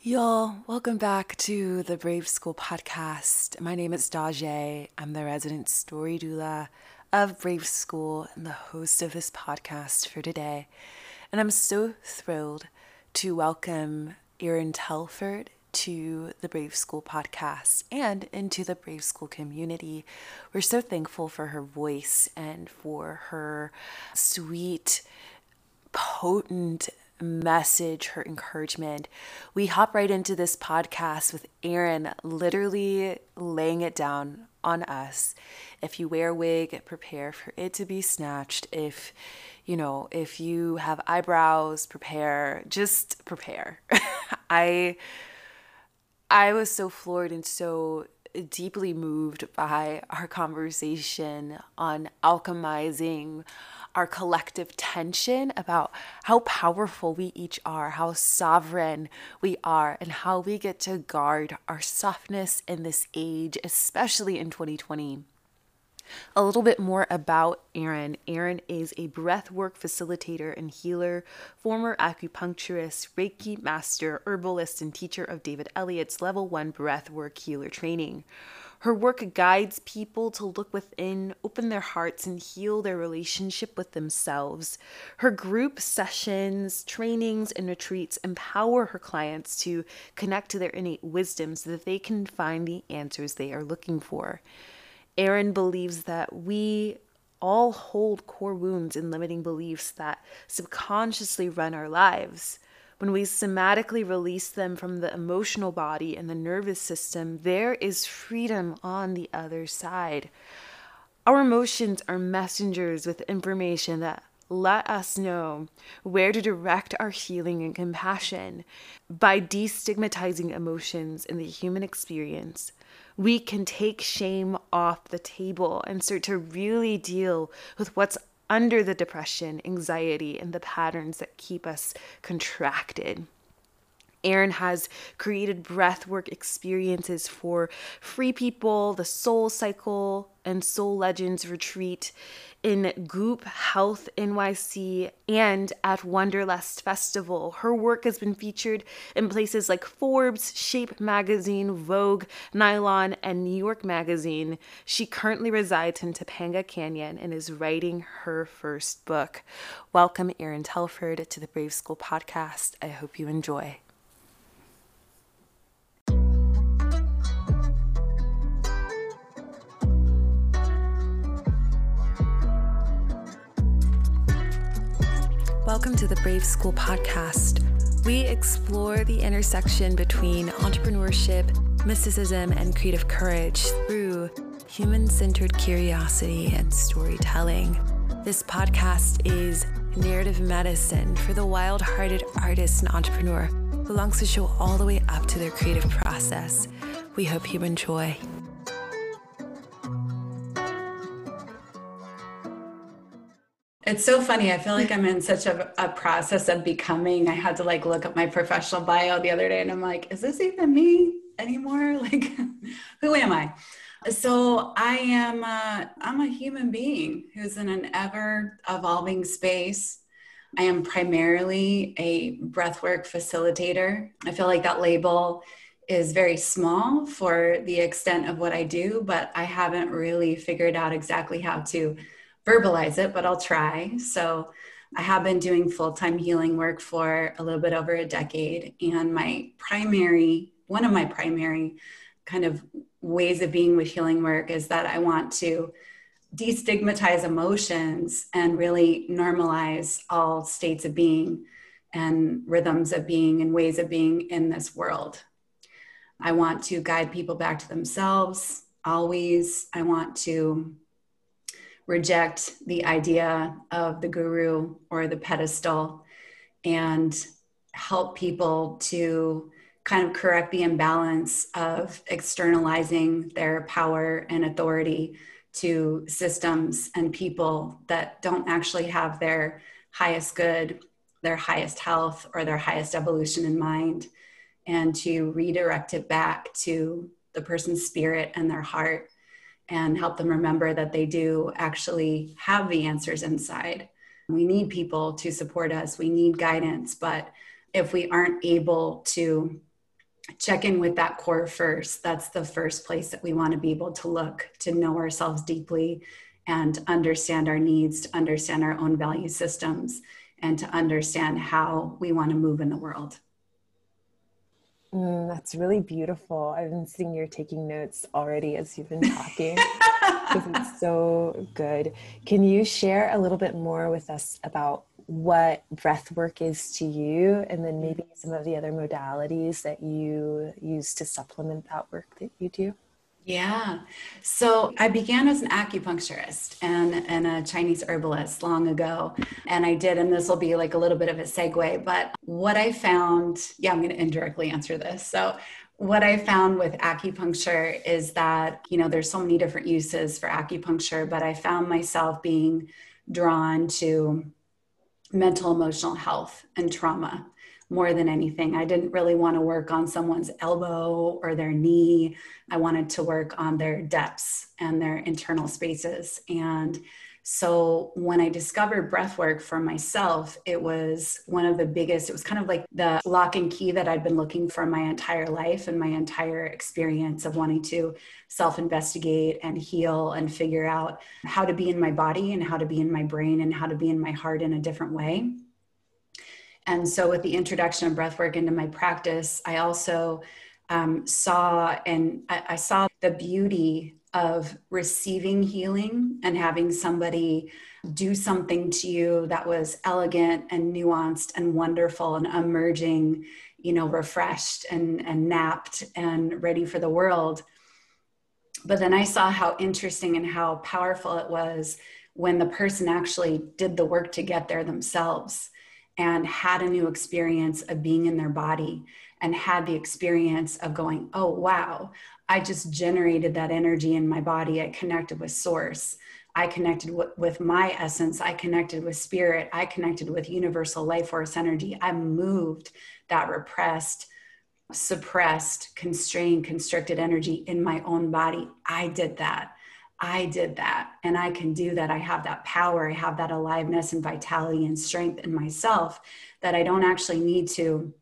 Y'all, welcome back to the Brave School podcast. My name is Daje. I'm the resident story doula of Brave School and the host of this podcast for today. And I'm so thrilled to welcome Erin Telford to the Brave School podcast and into the Brave School community. We're so thankful for her voice and for her sweet, potent message, her encouragement. We hop right into this podcast with Erin literally laying it down on us. If you wear a wig, prepare for it to be snatched. If you know, if you have eyebrows, prepare. Just prepare. I I was so floored and so deeply moved by our conversation on alchemizing our collective tension about how powerful we each are, how sovereign we are, and how we get to guard our softness in this age, especially in 2020. A little bit more about Erin. Erin is a breathwork facilitator and healer, former acupuncturist, Reiki master, herbalist, and teacher of David Elliott's level one breathwork healer training. Her work guides people to look within, open their hearts, and heal their relationship with themselves. Her group sessions, trainings, and retreats empower her clients to connect to their innate wisdom so that they can find the answers they are looking for. Erin believes that we all hold core wounds and limiting beliefs that subconsciously run our lives. When we somatically release them from the emotional body and the nervous system, there is freedom on the other side. Our emotions are messengers with information that let us know where to direct our healing and compassion. By destigmatizing emotions in the human experience, we can take shame off the table and start to really deal with what's under the depression, anxiety, and the patterns that keep us contracted. Erin has created breathwork experiences for free people, the Soul Cycle and Soul Legends Retreat in Goop Health NYC and at Wanderlust Festival. Her work has been featured in places like Forbes, Shape Magazine, Vogue, Nylon, and New York Magazine. She currently resides in Topanga Canyon and is writing her first book. Welcome, Erin Telford, to the Brave School podcast. I hope you enjoy. Welcome to the Brave School podcast. We explore the intersection between entrepreneurship, mysticism, and creative courage through human centered curiosity and storytelling. This podcast is narrative medicine for the wild hearted artist and entrepreneur who longs to show all the way up to their creative process. We hope you enjoy. It's so funny. I feel like I'm in such a, a, process of becoming. I had to like look up my professional bio the other day and I'm like, is this even me anymore? Like, who am I? So I am, a, I'm a human being who's in an ever evolving space. I am primarily a breathwork facilitator. I feel like that label is very small for the extent of what I do, but I haven't really figured out exactly how to verbalize it, but I'll try. So I have been doing full time healing work for a little bit over a decade. And my primary, one of my primary kind of ways of being with healing work is that I want to destigmatize emotions and really normalize all states of being and rhythms of being and ways of being in this world. I want to guide people back to themselves always. I want to reject the idea of the guru or the pedestal and help people to kind of correct the imbalance of externalizing their power and authority to systems and people that don't actually have their highest good, their highest health, or their highest evolution in mind, and to redirect it back to the person's spirit and their heart and help them remember that they do actually have the answers inside. We need people to support us, we need guidance, but if we aren't able to check in with that core first. That's the first place that we want to be able to look to know ourselves deeply and understand our needs, to understand our own value systems, and to understand how we want to move in the world. Mm, that's really beautiful. I've been sitting here taking notes already as you've been talking. it's so good. Can you share a little bit more with us about what breath work is to you and then maybe some of the other modalities that you use to supplement that work that you do? Yeah. So I began as an acupuncturist and, and a Chinese herbalist long ago. And I did, and this will be like a little bit of a segue, but what I found, yeah, I'm going to indirectly answer this. So what I found with acupuncture is that, you know, there's so many different uses for acupuncture, but I found myself being drawn to mental emotional health and trauma more than anything. I didn't really want to work on someone's elbow or their knee. I wanted to work on their depths and their internal spaces. And so when I discovered breath work for myself, it was one of the biggest, it was kind of like the lock and key that I'd been looking for my entire life and my entire experience of wanting to self investigate and heal and figure out how to be in my body and how to be in my brain and how to be in my heart in a different way. And so, with the introduction of breathwork into my practice, I also um, saw and I, I saw the beauty of receiving healing and having somebody do something to you that was elegant and nuanced and wonderful and emerging, you know, refreshed and, and napped and ready for the world. But then I saw how interesting and how powerful it was when the person actually did the work to get there themselves and had a new experience of being in their body and had the experience of going, oh, wow, I just generated that energy in my body. I connected with source. I connected w- with my essence. I connected with spirit. I connected with universal life force energy. I moved that repressed, suppressed, constrained, constricted energy in my own body. I did that. I did that and I can do that. I have that power. I have that aliveness and vitality and strength in myself that I don't actually need to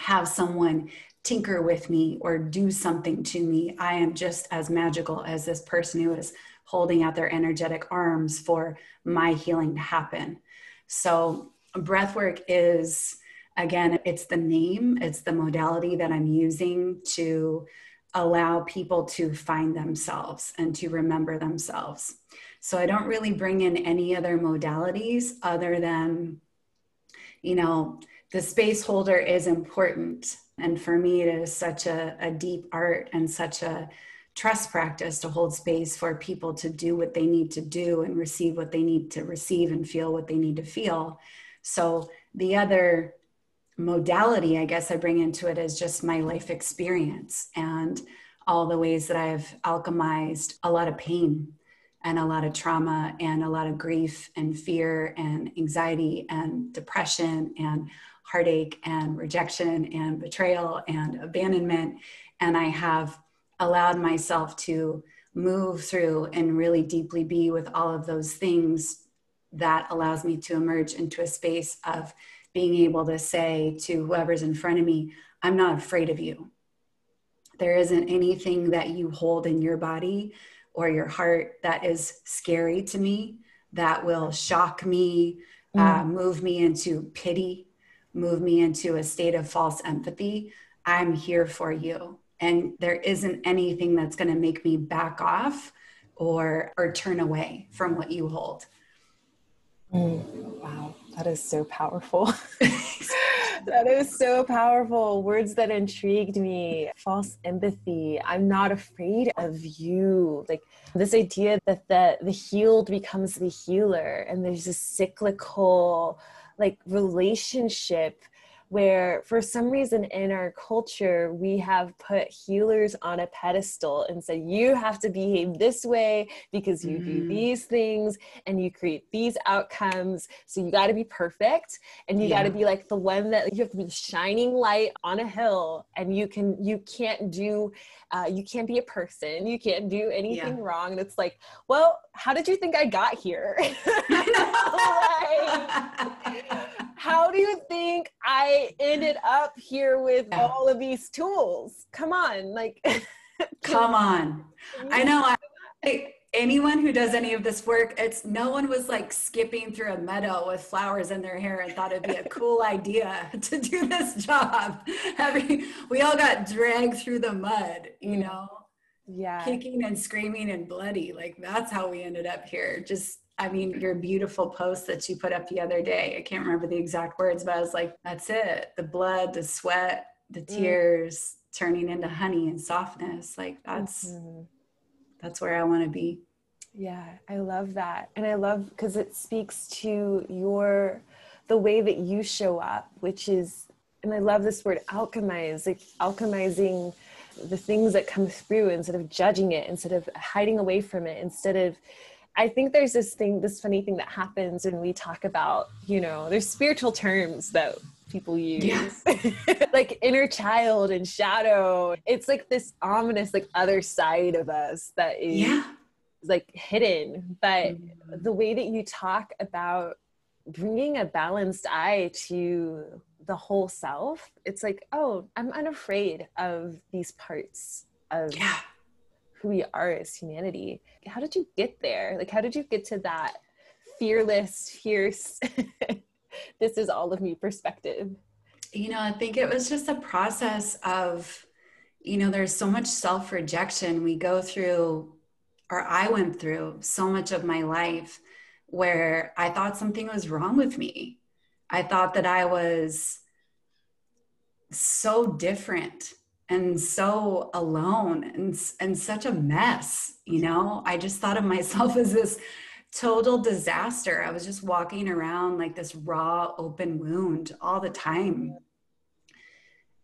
have someone tinker with me or do something to me. I am just as magical as this person who is holding out their energetic arms for my healing to happen. So, breath work is again, it's the name, it's the modality that I'm using to allow people to find themselves and to remember themselves. So I don't really bring in any other modalities other than, you know, the space holder is important. And for me, it is such a, a deep art and such a trust practice to hold space for people to do what they need to do and receive what they need to receive and feel what they need to feel. So the other modality, I guess I bring into it is just my life experience and all the ways that I've alchemized a lot of pain and a lot of trauma and a lot of grief and fear and anxiety and depression and heartache and rejection and betrayal and abandonment. And I have allowed myself to move through and really deeply be with all of those things that allows me to emerge into a space of being able to say to whoever's in front of me, I'm not afraid of you. There isn't anything that you hold in your body or your heart that is scary to me, that will shock me, mm. uh, move me into pity, move me into a state of false empathy. I'm here for you. And there isn't anything that's going to make me back off or, or turn away from what you hold. Mm. Wow. That is so powerful. that is so powerful. Words that intrigued me. False empathy. I'm not afraid of you. Like this idea that the, the healed becomes the healer, and there's a cyclical like relationship where for some reason in our culture we have put healers on a pedestal and said you have to behave this way because you mm. do these things and you create these outcomes so you got to be perfect and you yeah. got to be like the one that you have to be shining light on a hill and you can you can't do uh, you can't be a person you can't do anything yeah. wrong and it's like well how did you think i got here like, how do you think I ended up here with yeah. all of these tools? Come on, like come on. I know I, anyone who does any of this work, it's no one was like skipping through a meadow with flowers in their hair and thought it'd be a cool idea to do this job. Having we all got dragged through the mud, you mm. know. Yeah. Kicking and screaming and bloody. Like that's how we ended up here. Just I mean, your beautiful post that you put up the other day. I can't remember the exact words, but I was like, that's it. The blood, the sweat, the mm. tears mm. turning into honey and softness. Like that's mm-hmm. that's where I want to be. Yeah, I love that. And I love because it speaks to your the way that you show up, which is and I love this word alchemize, like alchemizing the things that come through instead of judging it, instead of hiding away from it, instead of I think there's this thing, this funny thing that happens when we talk about, you know, there's spiritual terms that people use, yeah. like inner child and shadow. It's like this ominous, like other side of us that is yeah. like hidden. But mm-hmm. the way that you talk about bringing a balanced eye to the whole self, it's like, oh, I'm unafraid of these parts of yeah who we are as humanity. How did you get there? Like, how did you get to that fearless, fierce, this is all of me perspective? You know, I think it was just a process of, you know, there's so much self rejection we go through, or I went through so much of my life where I thought something was wrong with me. I thought that I was so different and so alone and, and such a mess you know? I just thought of myself as this total disaster. I was just walking around like this raw open wound all the time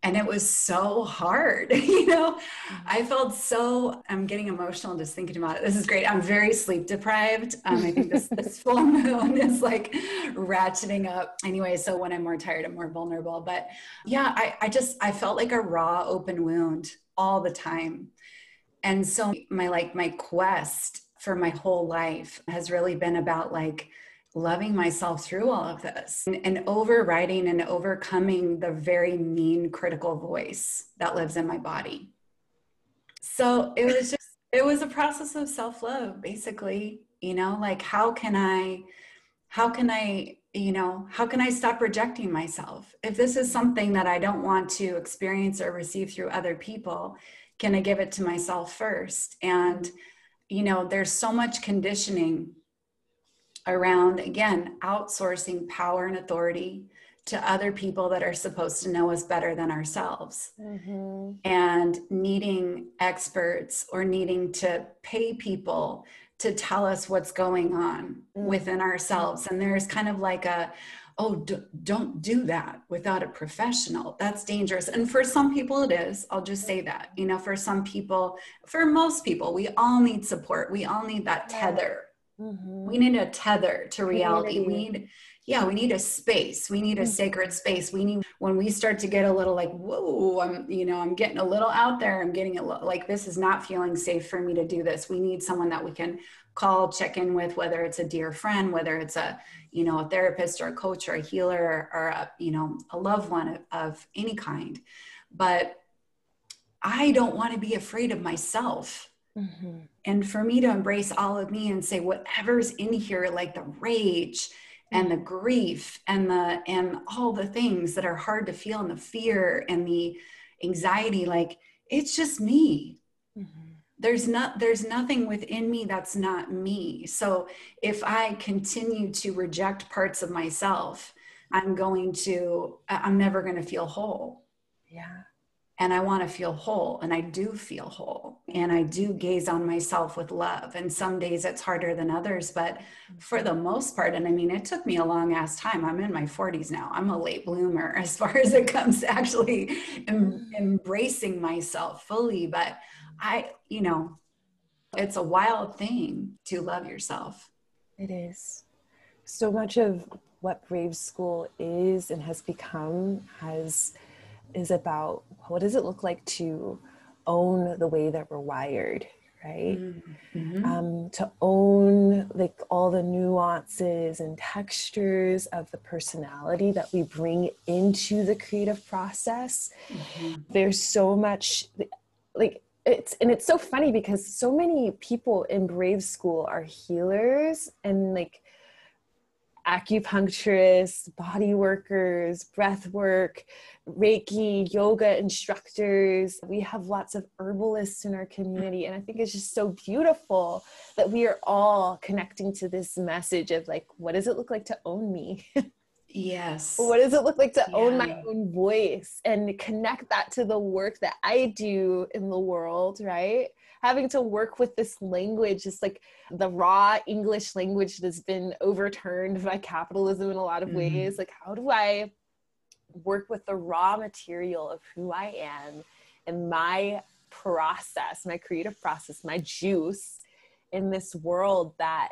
and it was so hard you know? I felt so i'm getting emotional just thinking about it. This is great. I'm very sleep deprived. Um, i think this, this full moon is like ratcheting up. Anyway so when i'm more tired i'm more vulnerable. But yeah I, I just i felt like a raw open wound all the time. And so my like my quest for my whole life has really been about like loving myself through all of this and, and, overriding and overcoming the very mean critical voice that lives in my body. So it was just, it was a process of self love, basically. You know, like how can I, how can I, you know, how can I stop rejecting myself? If this is something that I don't want to experience or receive through other people, can I give it to myself first? And, you know, there's so much conditioning around, again, outsourcing power and authority to other people that are supposed to know us better than ourselves. Mm-hmm. and needing experts or needing to pay people to tell us what's going on mm-hmm. within ourselves. And there's kind of like a oh d- don't do that without a professional. That's dangerous. And for some people it is. I'll just say that. You know for some people for most people we all need support. We all need that tether Mm-hmm. We need a tether to reality. We need, yeah, we need a space. We need a mm-hmm. sacred space. We need when we start to get a little like, whoa, I'm, you know, I'm getting a little out there. I'm getting a little like this is not feeling safe for me to do this. We need someone that we can call, check in with, whether it's a dear friend, whether it's a, you know, a therapist or a coach or a healer or a, you know, a loved one of, of any kind. But I don't want to be afraid of myself. Mm-hmm. And for me to embrace all of me and say, whatever's in here, like the rage and the grief and the and all the things that are hard to feel and the fear and the anxiety, like it's just me. Mm-hmm. There's not there's nothing within me that's not me. So if I continue to reject parts of myself, I'm going to I'm never going to feel whole. Yeah and I want to feel whole, and I do feel whole, and I do gaze on myself with love. And some days it's harder than others, but mm. for the most part, and I mean, it took me a long ass time. I'm in my 40s now. I'm a late bloomer as far as it comes to actually em- mm. embracing myself fully. But I, you know, it's a wild thing to love yourself. It is. So much of what Brave School is and has become has is about what does it look like to own the way that we're wired right? Mm-hmm. Um, to own like all the nuances and textures of the personality that we bring into the creative process. Mm-hmm. There's so much like it's and it's so funny because so many people in Brave School are healers and like acupuncturists, body workers, breath work, Reiki, yoga instructors. We have lots of herbalists in our community. And I think it's just so beautiful that we are all connecting to this message of like, what does it look like to own me? Yes. What does it look like to yeah. own my own voice and connect that to the work that I do in the world, right? Having to work with this language, just like the raw English language that's been overturned by capitalism in a lot of mm-hmm. ways. Like, how do I work with the raw material of who I am and my process, my creative process, my juice in this world that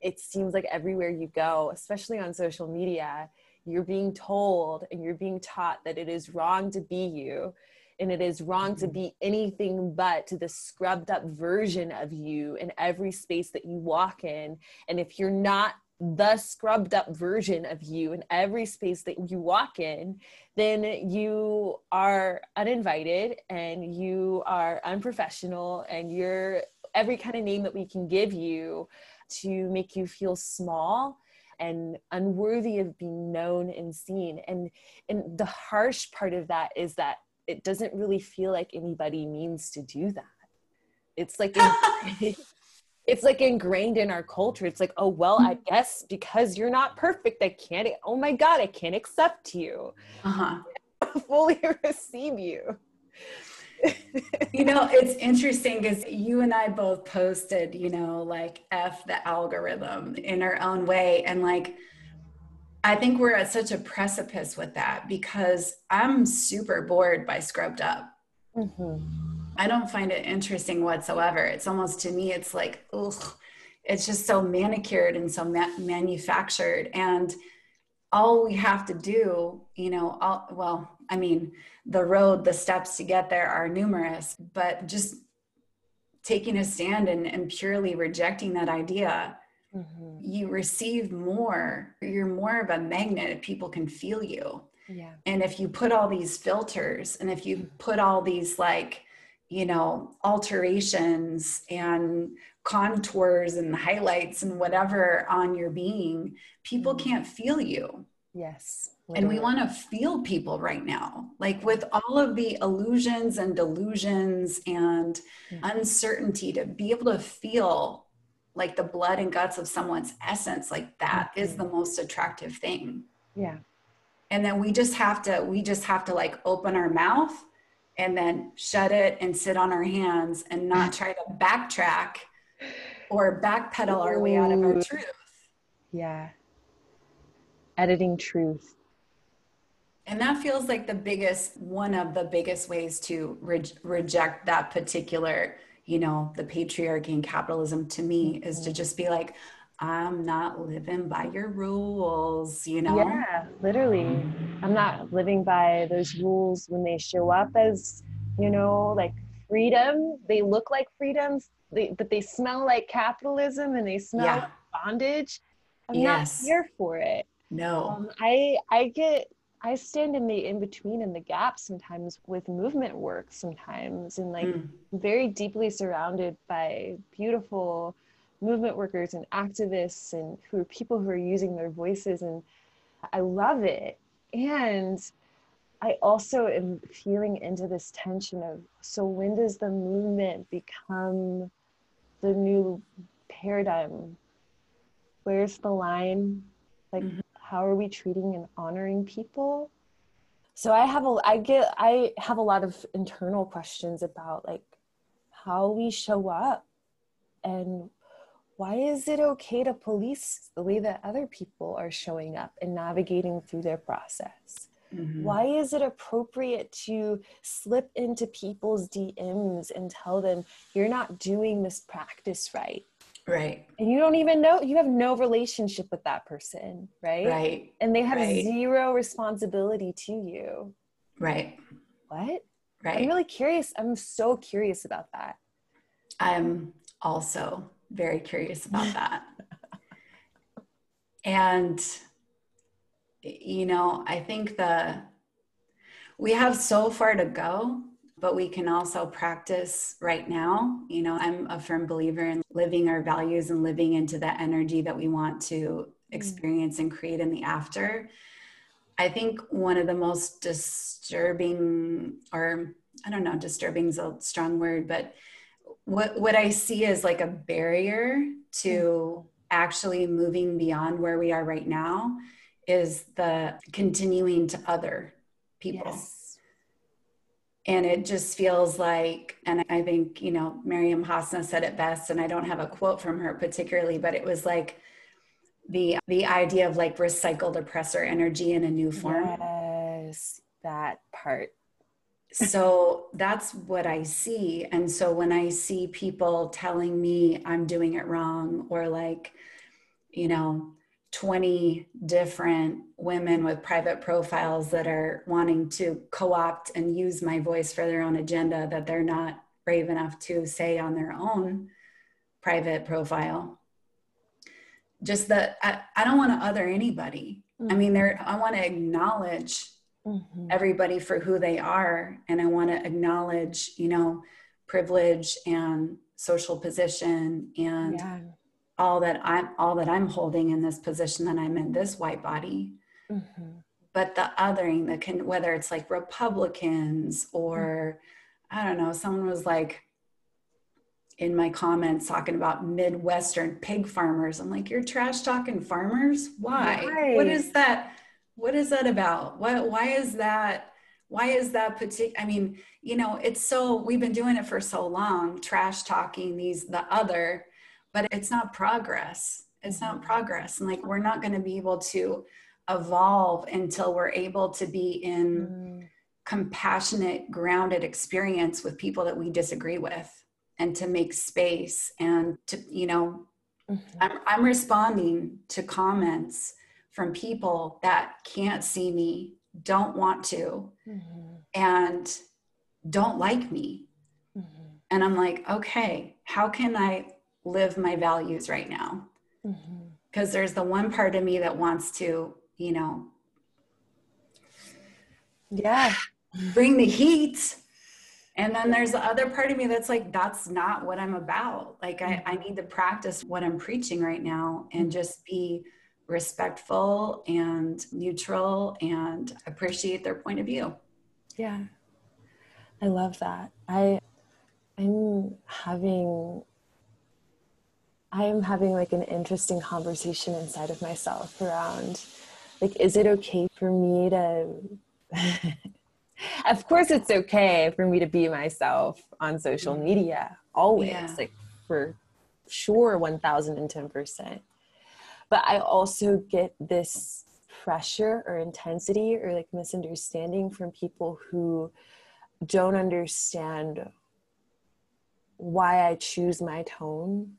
it seems like everywhere you go, especially on social media, you're being told and you're being taught that it is wrong to be you and it is wrong to mm-hmm. be anything but the scrubbed up version of you in every space that you walk in and if you're not the scrubbed up version of you in every space that you walk in, then you are uninvited and you are unprofessional and you're every kind of name that we can give you to make you feel small and unworthy of being known and seen. And and the harsh part of that is that it doesn't really feel like anybody means to do that. It's like it's like ingrained in our culture. It's like, oh well, I guess because you're not perfect, I can't. Oh my God, I can't accept you. Uh-huh. fully receive you. you know, it's interesting because you and I both posted, you know, like F the algorithm in our own way. And like, I think we're at such a precipice with that because I'm super bored by Scrubbed Up. Mm-hmm. I don't find it interesting whatsoever. It's almost to me, it's like, ugh, it's just so manicured and so ma- manufactured. And all we have to do, you know, all, well, I mean, the road, the steps to get there are numerous, but just taking a stand and, and purely rejecting that idea mm-hmm. you receive more you're more of a magnet if people can feel you yeah and if you put all these filters and if you put all these like you know alterations and contours and highlights and whatever on your being people mm-hmm. can't feel you yes and we want to feel people right now like with all of the illusions and delusions and mm-hmm. uncertainty to be able to feel like the blood and guts of someone's essence like that mm-hmm. is the most attractive thing. Yeah. And then we just have to we just have to like open our mouth and then shut it and sit on our hands and not try to backtrack or backpedal our way out of our truth. Yeah. Editing truth. And that feels like the biggest one of the biggest ways to re- reject that particular you know, the patriarchy and capitalism to me is to just be like, I'm not living by your rules, you know? Yeah, literally. I'm not living by those rules when they show up as, you know, like freedom. They look like freedoms, they, but they smell like capitalism and they smell yeah. like bondage. I'm yes. not here for it. No. Um, I I get I stand in the in between and the gap sometimes with movement work sometimes and like mm. very deeply surrounded by beautiful movement workers and activists and who are people who are using their voices and I love it. And I also am feeling into this tension of so when does the movement become the new paradigm? Where's the line? Like mm-hmm how are we treating and honoring people? So i have a i get i have a lot of internal questions about like how we show up and why is it okay to police the way that other people are showing up and navigating through their process? Mm-hmm. why is it appropriate to slip into people's dms and tell them you're not doing this practice right Right. And you don't even know, you have no relationship with that person, right? Right. And they have right. zero responsibility to you. Right. What? Right. I'm really curious. I'm so curious about that. I'm also very curious about that. and you know, I think the we have so far to go, but we can also practice right now. You know, I'm a firm believer in living our values and living into the energy that we want to mm. experience and create in the after. I think one of the most disturbing, or I don't know, disturbing is a strong word, but what what I see is like a barrier to actually moving beyond where we are right now is the continuing to other people. Yes. And it just feels like, and I think, you know, Miriam Hasna said it best, and I don't have a quote from her particularly, but it was like the the idea of like recycled oppressor energy in a new form. Yes, that part so that's what I see. And so when I see people telling me I'm doing it wrong, or like, you know, 20 different women with private profiles that are wanting to co opt and use my voice for their own agenda that they're not brave enough to say on their own private profile. Just that I, I don't want to other anybody. Mm-hmm. I mean, there I want to acknowledge mm-hmm. everybody for who they are and i want to acknowledge you know privilege and social position and yeah. All that i'm all that i'm holding in this position that i'm in this white body mm-hmm. but the othering that can whether it's like republicans or mm-hmm. i don't know someone was like in my comments talking about midwestern pig farmers i'm like you're trash talking farmers why right. what is that what is that about why, why is that why is that particular i mean you know it's so we've been doing it for so long trash talking these the other but it's not progress it's not mm-hmm. progress and like we're not going to be able to evolve until we're able to be in mm. compassionate grounded experience with people that we disagree with and to make space and to you know mm-hmm. I'm, I'm responding to comments from people that can't see me, don't want to, mm-hmm. and don't like me. Mm-hmm. And I'm like, okay, how can I live my values right now? Because mm-hmm. there's the one part of me that wants to, you know, yeah, bring the heat. And then there's the other part of me that's like, that's not what I'm about. Like, I, I need to practice what I'm preaching right now and mm-hmm. just be respectful and neutral and appreciate their point of view. Yeah. I love that. I I'm having I am having like an interesting conversation inside of myself around like is it okay for me to Of course it's okay for me to be myself on social mm-hmm. media always yeah. like for sure 1010% but I also get this pressure or intensity or like misunderstanding from people who don't understand why I choose my tone.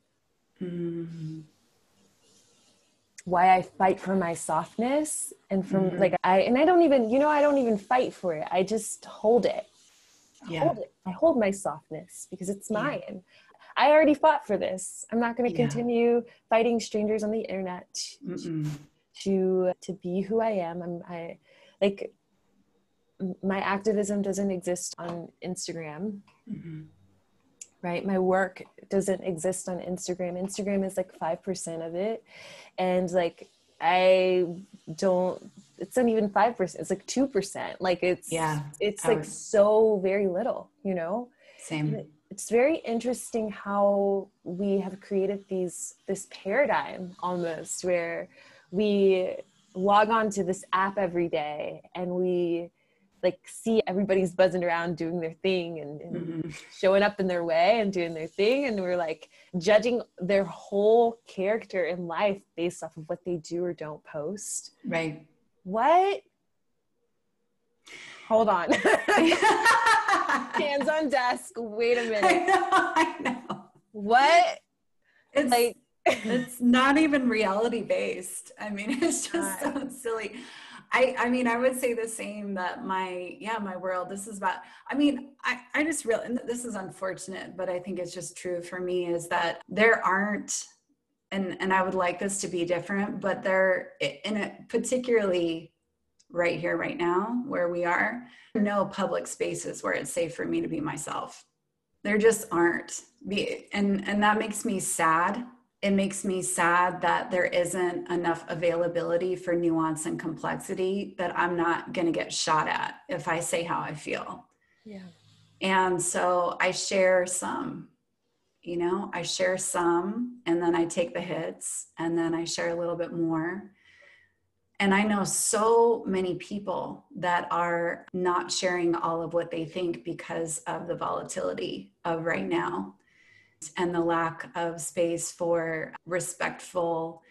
Mm-hmm. Why I fight for my softness and from mm-hmm. like I and I don't even you know I don't even fight for it. I just hold it. I yeah. hold it. I hold my softness because it's mine. I already fought for this. I'm not going to yeah. continue fighting strangers on the internet to, to to be who I am. I'm I like my activism doesn't exist on Instagram. Mm-hmm. Right? My work doesn't exist on Instagram. Instagram is like 5% of it. And like I don't it's not even 5%. It's like 2%. Like it's yeah. It's like so very little, you know? Same it's very interesting how we have created these this paradigm almost where we log on to this app every day and we like see everybody's buzzing around doing their thing and, and mm-hmm. showing up in their way and doing their thing. And we're like judging their whole character in life based off of what they do or don't post. Right. What? Hold on. Hands on desk. Wait a minute. i know, I know. what? It's like it's not even reality based i mean it's just so silly I, I mean, I would say the same that my, yeah, my world, this is about, I mean, I, I just really, this is unfortunate, but I think it's just true for me is that there aren't, and, and I would like this to be different, but there, in it, particularly right here, right now, where we are, no public spaces where it's safe for me to be myself. There just aren't. Be And, and that makes me sad it makes me sad that there isn't enough availability for nuance and complexity that I'm not going to get shot at if I say how I feel. Yeah. And so I share some, you know, I share some and then I take the hits and then I share a little bit more. And I know so many people that are not sharing all of what they think because of the volatility of right now and the lack of space for respectful,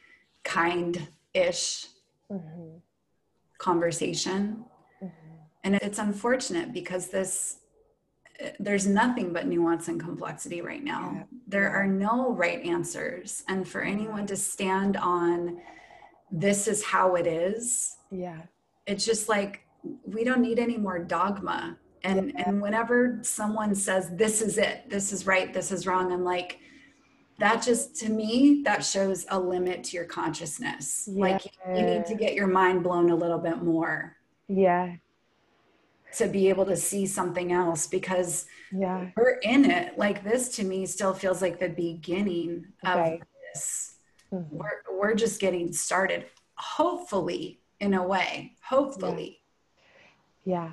kind ish mm-hmm. conversation. Mm-hmm. And it's unfortunate because this, there's nothing but nuance and complexity right now. Yeah. There are no right answers. And for anyone to stand on this is how it is, yeah, it's just like we don't need any more dogma and yeah. and whenever someone says this is it this is right this is wrong i'm like that just to me that shows a limit to your consciousness yeah. like you need to get your mind blown a little bit more yeah to be able to see something else because yeah we're in it like this to me still feels like the beginning of this mm-hmm. we're, we're just getting started hopefully in a way hopefully yeah. yeah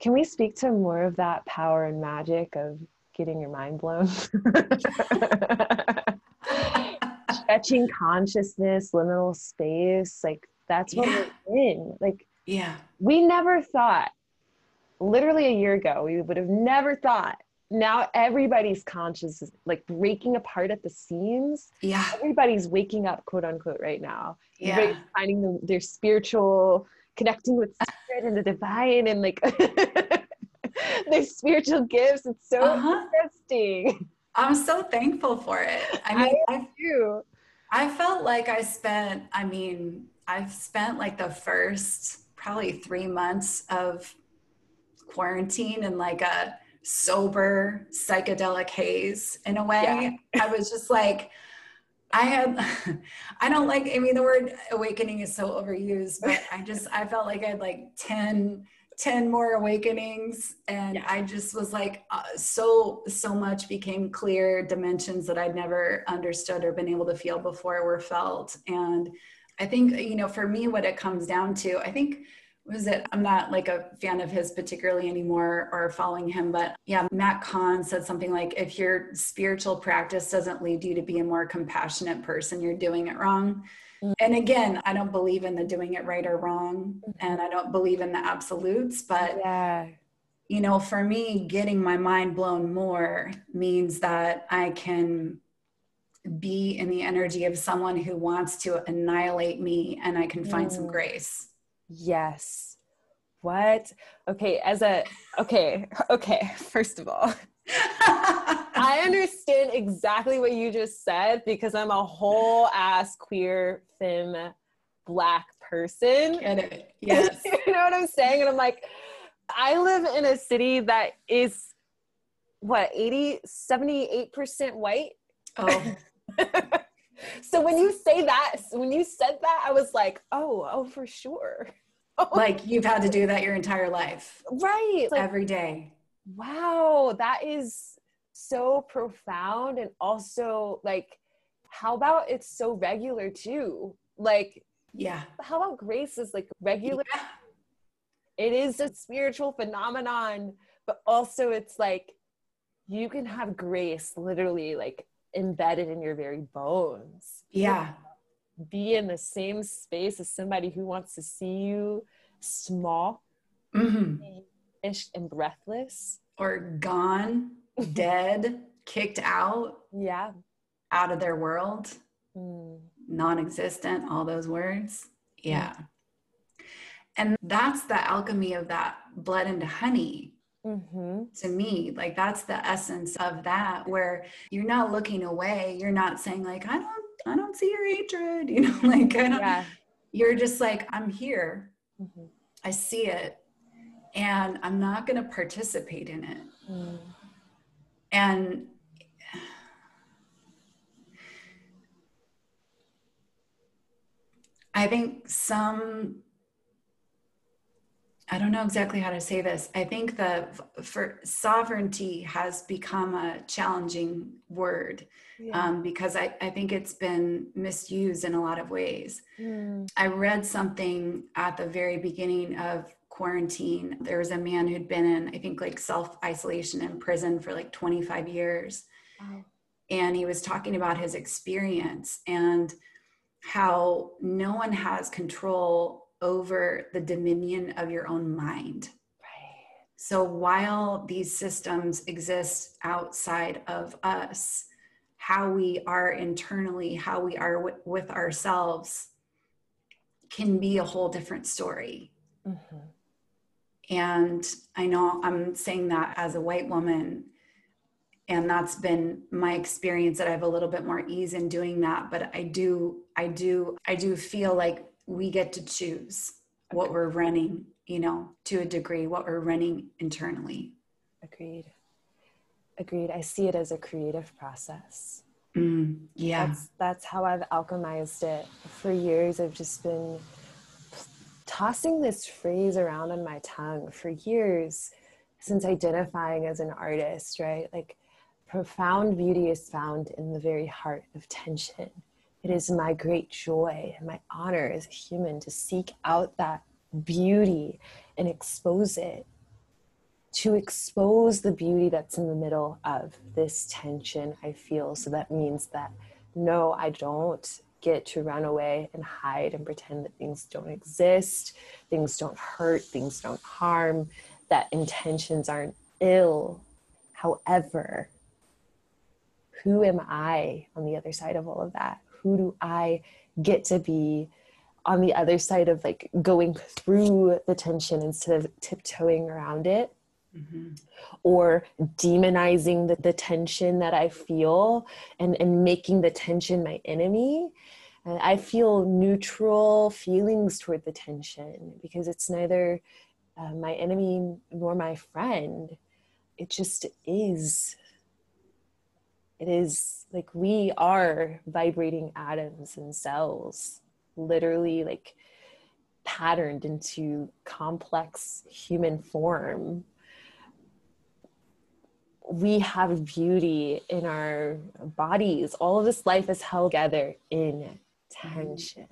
can we speak to more of that power and magic of getting your mind blown? Stretching consciousness, liminal space, like that's what yeah. we're in. Like, yeah, we never thought, literally a year ago, we would have never thought. Now everybody's conscious is like breaking apart at the seams. Yeah. Everybody's waking up, quote unquote, right now. Yeah. Everybody's finding the, their spiritual connecting with spirit and the divine and like their spiritual gifts. It's so uh-huh. interesting. I'm so thankful for it. I mean, I, I do. I felt like I spent, I mean, I've spent like the first probably three months of quarantine in like a sober psychedelic haze in a way. Yeah. I was just like, I had, I don't like, I mean, the word awakening is so overused, but I just, I felt like I had like 10, 10 more awakenings. And yeah. I just was like, uh, so, so much became clear dimensions that I'd never understood or been able to feel before were felt. And I think, you know, for me, what it comes down to, I think was it i'm not like a fan of his particularly anymore or following him but yeah matt kahn said something like if your spiritual practice doesn't lead you to be a more compassionate person you're doing it wrong mm-hmm. and again i don't believe in the doing it right or wrong mm-hmm. and i don't believe in the absolutes but yeah you know for me getting my mind blown more means that i can be in the energy of someone who wants to annihilate me and i can find mm. some grace Yes. What? Okay, as a okay, okay, first of all, I understand exactly what you just said because I'm a whole ass queer femme black person. Get it. Yes. you know what I'm saying? And I'm like, I live in a city that is what 80 78% white. Oh. So when you say that, when you said that, I was like, oh, oh, for sure. Oh like you've had to do that your entire life. Right. Like, every day. Wow. That is so profound. And also, like, how about it's so regular too? Like, yeah. How about grace is like regular? Yeah. It is a spiritual phenomenon, but also it's like you can have grace literally like embedded in your very bones. Yeah. Be in the same space as somebody who wants to see you small mm-hmm. and breathless. Or gone, dead, kicked out. Yeah. Out of their world. Mm. Non existent, all those words. Yeah. Mm. And that's the alchemy of that blood into honey Mm-hmm. to me like that's the essence of that where you're not looking away you're not saying like i don't i don't see your hatred you know like i don't yeah. you're just like i'm here mm-hmm. I see it, and I'm not going to participate in it. Mm. And I think some I don't know exactly how to say this. I think that for sovereignty has become a challenging word yeah. um, because I, I think it's been misused in a lot of ways. Mm. I read something at the very beginning of quarantine. There was a man who'd been in, I think, like self isolation in prison for like 25 years. Wow. And he was talking about his experience and how no one has control over the dominion of your own mind. Right. So while these systems exist outside of us, how we are internally, how we are w- with ourselves can be a whole different story. Mm-hmm. And I know I'm saying that as a white woman, and that's been my experience that I have a little bit more ease in doing that. But I do, I do, I do feel like we get to choose what we're running, you know, to a degree, what we're running internally. Agreed. Agreed. I see it as a creative process. Mm, yeah. That's, that's how I've alchemized it. For years, I've just been tossing this phrase around on my tongue for years since identifying as an artist, right? Like, profound beauty is found in the very heart of tension. It is my great joy and my honor as a human to seek out that beauty and expose it. To expose the beauty that's in the middle of this tension, I feel. So that means that no, I don't get to run away and hide and pretend that things don't exist, things don't hurt, things don't harm, that intentions aren't ill. However, who am I on the other side of all of that? Who do I get to be on the other side of like going through the tension instead of tiptoeing around it? Mm-hmm. or demonizing the, the tension that I feel and, and making the tension my enemy. And I feel neutral feelings toward the tension because it's neither uh, my enemy nor my friend. It just is it is like we are vibrating atoms and cells literally like patterned into complex human form we have beauty in our bodies all of this life is held together in tension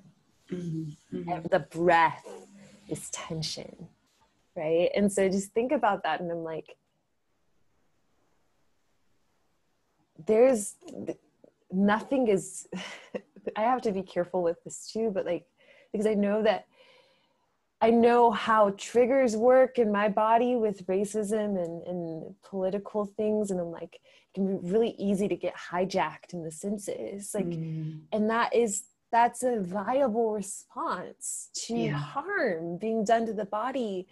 mm-hmm. Mm-hmm. the breath is tension right and so just think about that and i'm like there's nothing is i have to be careful with this too but like because i know that i know how triggers work in my body with racism and, and political things and i'm like it can be really easy to get hijacked in the senses like mm. and that is that's a viable response to yeah. harm being done to the body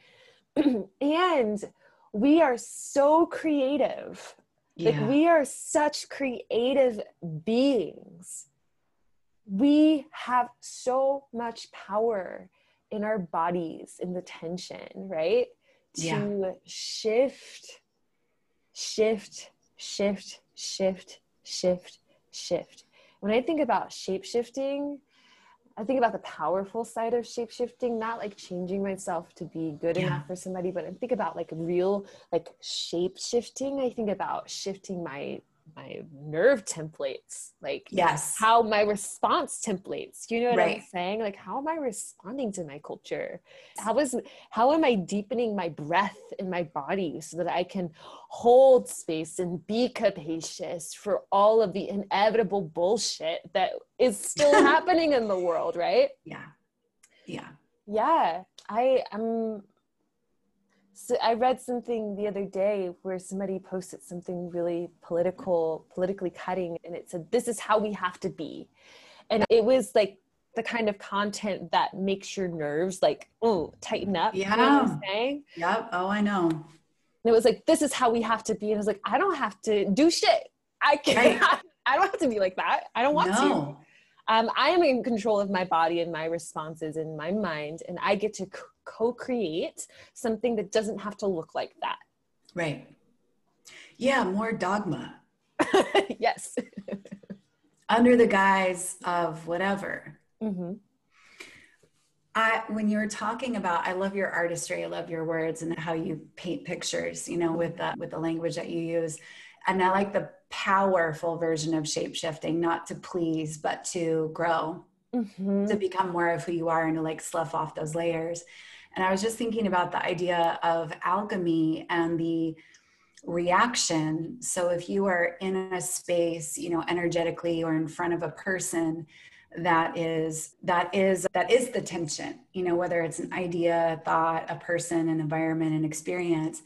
and we are so creative yeah. Like we are such creative beings. We have so much power in our bodies in the tension, right? Yeah. To shift, shift, shift, shift, shift, shift. When I think about shape shifting, I think about the powerful side of shape shifting, not like changing myself to be good yeah. enough for somebody, but I think about like real like shape shifting. I think about shifting my my nerve templates like yes. how my response templates you know what right. i'm saying? Like how am i responding to my culture? How is how am i deepening my breath in my body so that i can hold space and be capacious for all of the inevitable bullshit that is still happening in the world right? Yeah. Yeah. Yeah. I am so I read something the other day where somebody posted something really political, politically cutting, and it said, This is how we have to be. And it was like the kind of content that makes your nerves like, oh, tighten up. Yeah. You know saying? Yep. Oh, I know. And it was like, This is how we have to be. And I was like, I don't have to do shit. I can't. Right. I don't have to be like that. I don't want no. to. Um, I am in control of my body and my responses and my mind, and I get to c- co-create something that doesn't have to look like that right yeah more dogma yes under the guise of whatever mm-hmm. I, when you were talking about, I love your artistry. I love your words and how you paint pictures. You know, with the with the language that you use, and I like the powerful version of shape shifting, not to please, but to grow, mm-hmm. to become more of who you are, and to like slough off those layers. And I was just thinking about the idea of alchemy and the reaction. So if you are in a space, you know, energetically or in front of a person that is that is that is the tension you know whether it's an idea a thought a person an environment an experience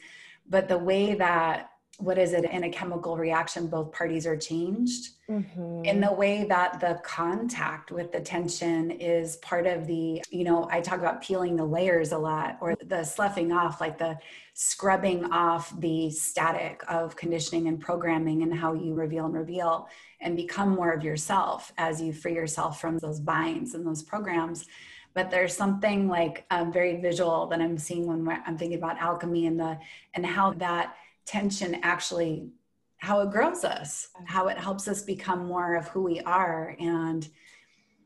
but the way that what is it in a chemical reaction both parties are changed mm-hmm. in the way that the contact with the tension is part of the you know i talk about peeling the layers a lot or the sloughing off like the scrubbing off the static of conditioning and programming and how you reveal and reveal and become more of yourself as you free yourself from those binds and those programs but there's something like um, very visual that i'm seeing when i'm thinking about alchemy and the and how that tension actually how it grows us how it helps us become more of who we are and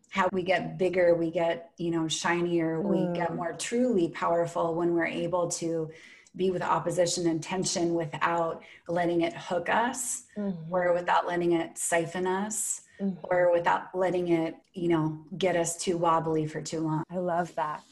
how we get bigger we get you know shinier mm. we get more truly powerful when we're able to be with opposition and tension without letting it hook us mm-hmm. or without letting it siphon us mm-hmm. or without letting it you know get us too wobbly for too long i love that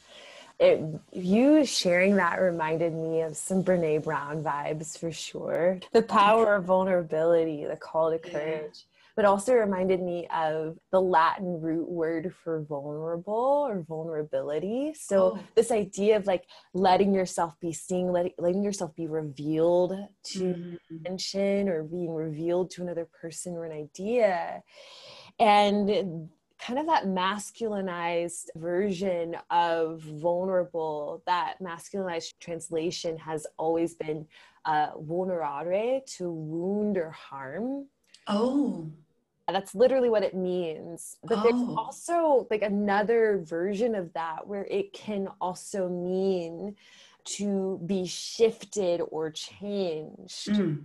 it, you sharing that reminded me of some Brene Brown vibes for sure. The power of vulnerability, the call to courage, but also reminded me of the Latin root word for vulnerable or vulnerability. So, oh. this idea of like letting yourself be seen, letting, letting yourself be revealed to mm-hmm. attention or being revealed to another person or an idea. And kind of that masculinized version of vulnerable that masculinized translation has always been uh, vulnerare to wound or harm oh that's literally what it means but oh. there's also like another version of that where it can also mean to be shifted or changed mm.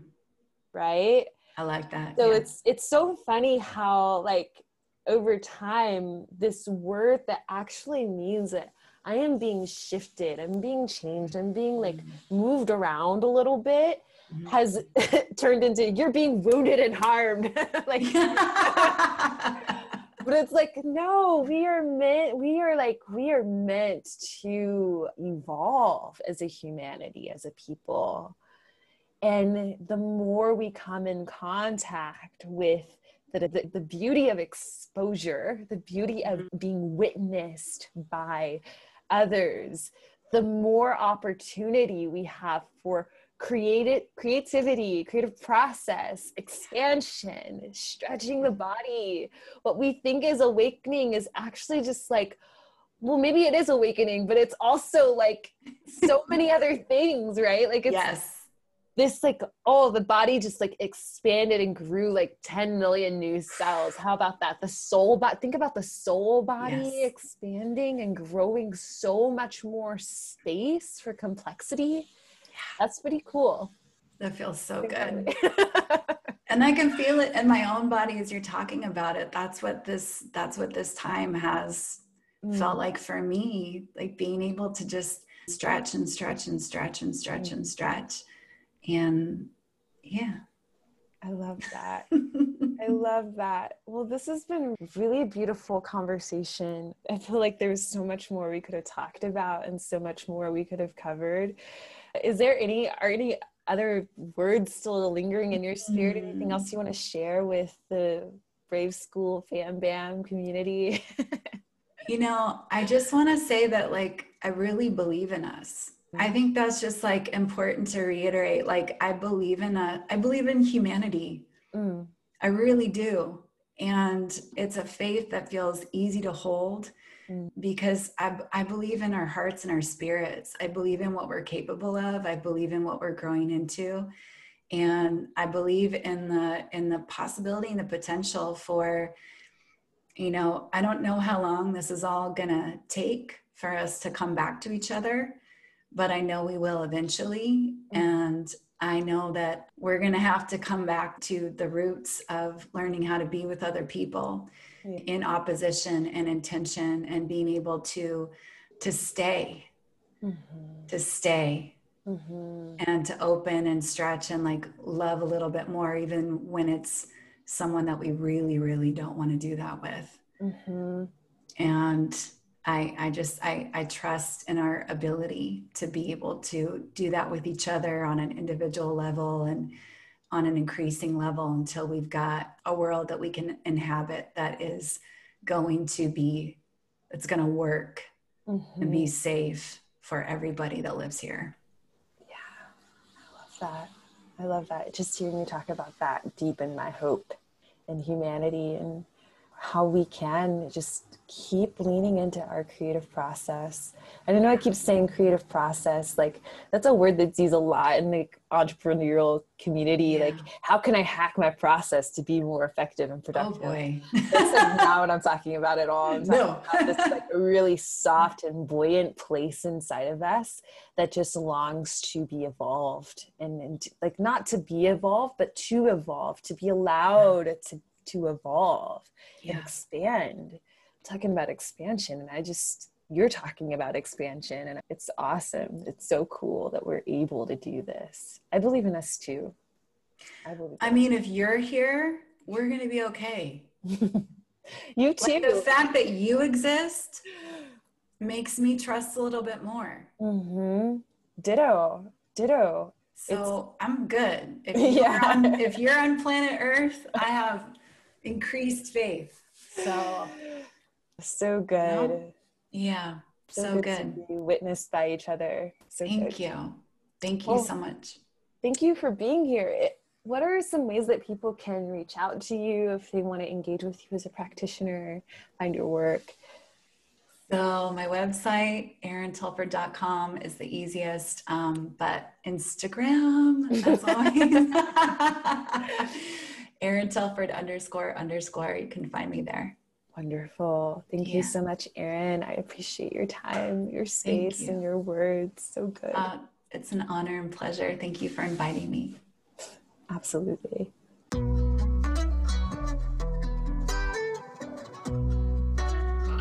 right i like that so yeah. it's it's so funny how like over time this word that actually means that I am being shifted, I'm being changed, I'm being like mm-hmm. moved around a little bit mm-hmm. has turned into you're being wounded and harmed. like but it's like no we are meant we are like we are meant to evolve as a humanity as a people and the more we come in contact with the, the, the beauty of exposure, the beauty of mm-hmm. being witnessed by others, the more opportunity we have for creative creativity creative process expansion stretching the body. What we think is awakening is actually just like well maybe it is awakening but it's also like so many other things right? Like it's yes this like oh the body just like expanded and grew like 10 million new cells how about that the soul but think about the soul body yes. expanding and growing so much more space for complexity yeah. that's pretty cool that feels so good and i can feel it in my own body as you're talking about it that's what this that's what this time has mm. felt like for me like being able to just stretch and stretch and stretch and stretch mm. and stretch and yeah. I love that. I love that. Well this has been really beautiful conversation. I feel like there's so much more we could have talked about and so much more we could have covered. Is there any are any other words still lingering in your spirit? Mm. anything else you want to share with the brave school fam bam community? You know i just want to say that like i really believe in us I think that's just like important to reiterate. Like I believe in a I believe in humanity. Mm. I really do. And it's a faith that feels easy to hold mm. because I, I believe in our hearts and our spirits. I believe in what we're capable of. I believe in what we're growing into. And I believe in the in the possibility and the potential for, you know, I don't know how long this is all gonna take for us to come back to each other, but I know we will eventually. Mm-hmm. And I know that we're going to have to come back to the roots of learning how to be with other people yeah. in opposition and intention and being able to to stay mm-hmm. to stay mm-hmm. and to open and stretch and like love a little bit more even when it's someone that we really really don't want to do that with mm-hmm. and I, I just I, I trust in our ability to be able to do that with each other on an individual level and on an increasing level until we've got a world that we can inhabit that is going to be it's going to work mm-hmm. and be safe for everybody that lives here. Yeah i love that. I love that. Just hearing you talk about that deepen my hope in humanity and how we can just keep leaning into our creative process. And I know I keep saying creative process, like that's a word that's used a lot in the entrepreneurial community. Yeah. Like, how can I hack my process to be more effective and oh, productive? Oh boy. that's like not what I'm talking about at all. I'm talking no. about this like a really soft and buoyant place inside of us that just longs to be evolved and, and to, like not to be evolved, but to evolve, to be allowed yeah. to to evolve yeah. and expand. I'm talking about expansion, and I just you're talking about expansion, and it's awesome. It's so cool that we're able to do this. I believe in us too. I believe. I mean, if you're here, we're gonna be okay. you too. Like the fact that you exist makes me trust a little bit more. Mm-hmm. Ditto. Ditto. So it's, I'm good. If you're, yeah. on, if you're on planet Earth, I have increased faith. So so good. Yeah. So, so good, good, witnessed by each other. So thank good. you. Thank you well, so much. Thank you for being here. What are some ways that people can reach out to you if they want to engage with you as a practitioner, find your work? So my website, erintelford.com is the easiest, um, but Instagram, as always. Erin Telford underscore underscore. You can find me there. Wonderful. Thank yeah. you so much, Erin. I appreciate your time, your space, you. and your words. So good. Uh, it's an honor and pleasure. Thank you for inviting me. Absolutely.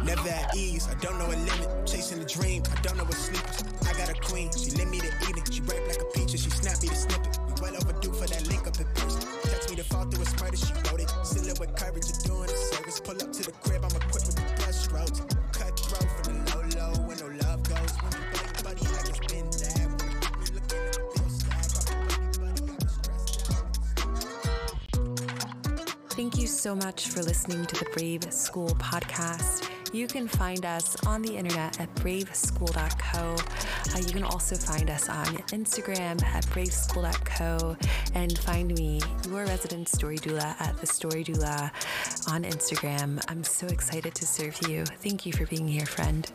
Never at ease, I don't know a limit. Chasing a dream, I don't know what sleep is. I got a queen, she lit me to eat it. She ripe like a peach and she snapped me to snippet. We well overdue for that link up in person to fall through a she wrote it. With courage, you're doing a service. Pull up to the crib, I'm equipped with the brush strokes. Cut throat from the low low when no love goes. When you buddy like it's been Thank you so much for listening to the Brave School podcast. You can find us on the internet at braveschool.co. Uh, you can also find us on Instagram at braveschool.co and find me, your resident story doula, at the story doula on Instagram. I'm so excited to serve you. Thank you for being here, friend.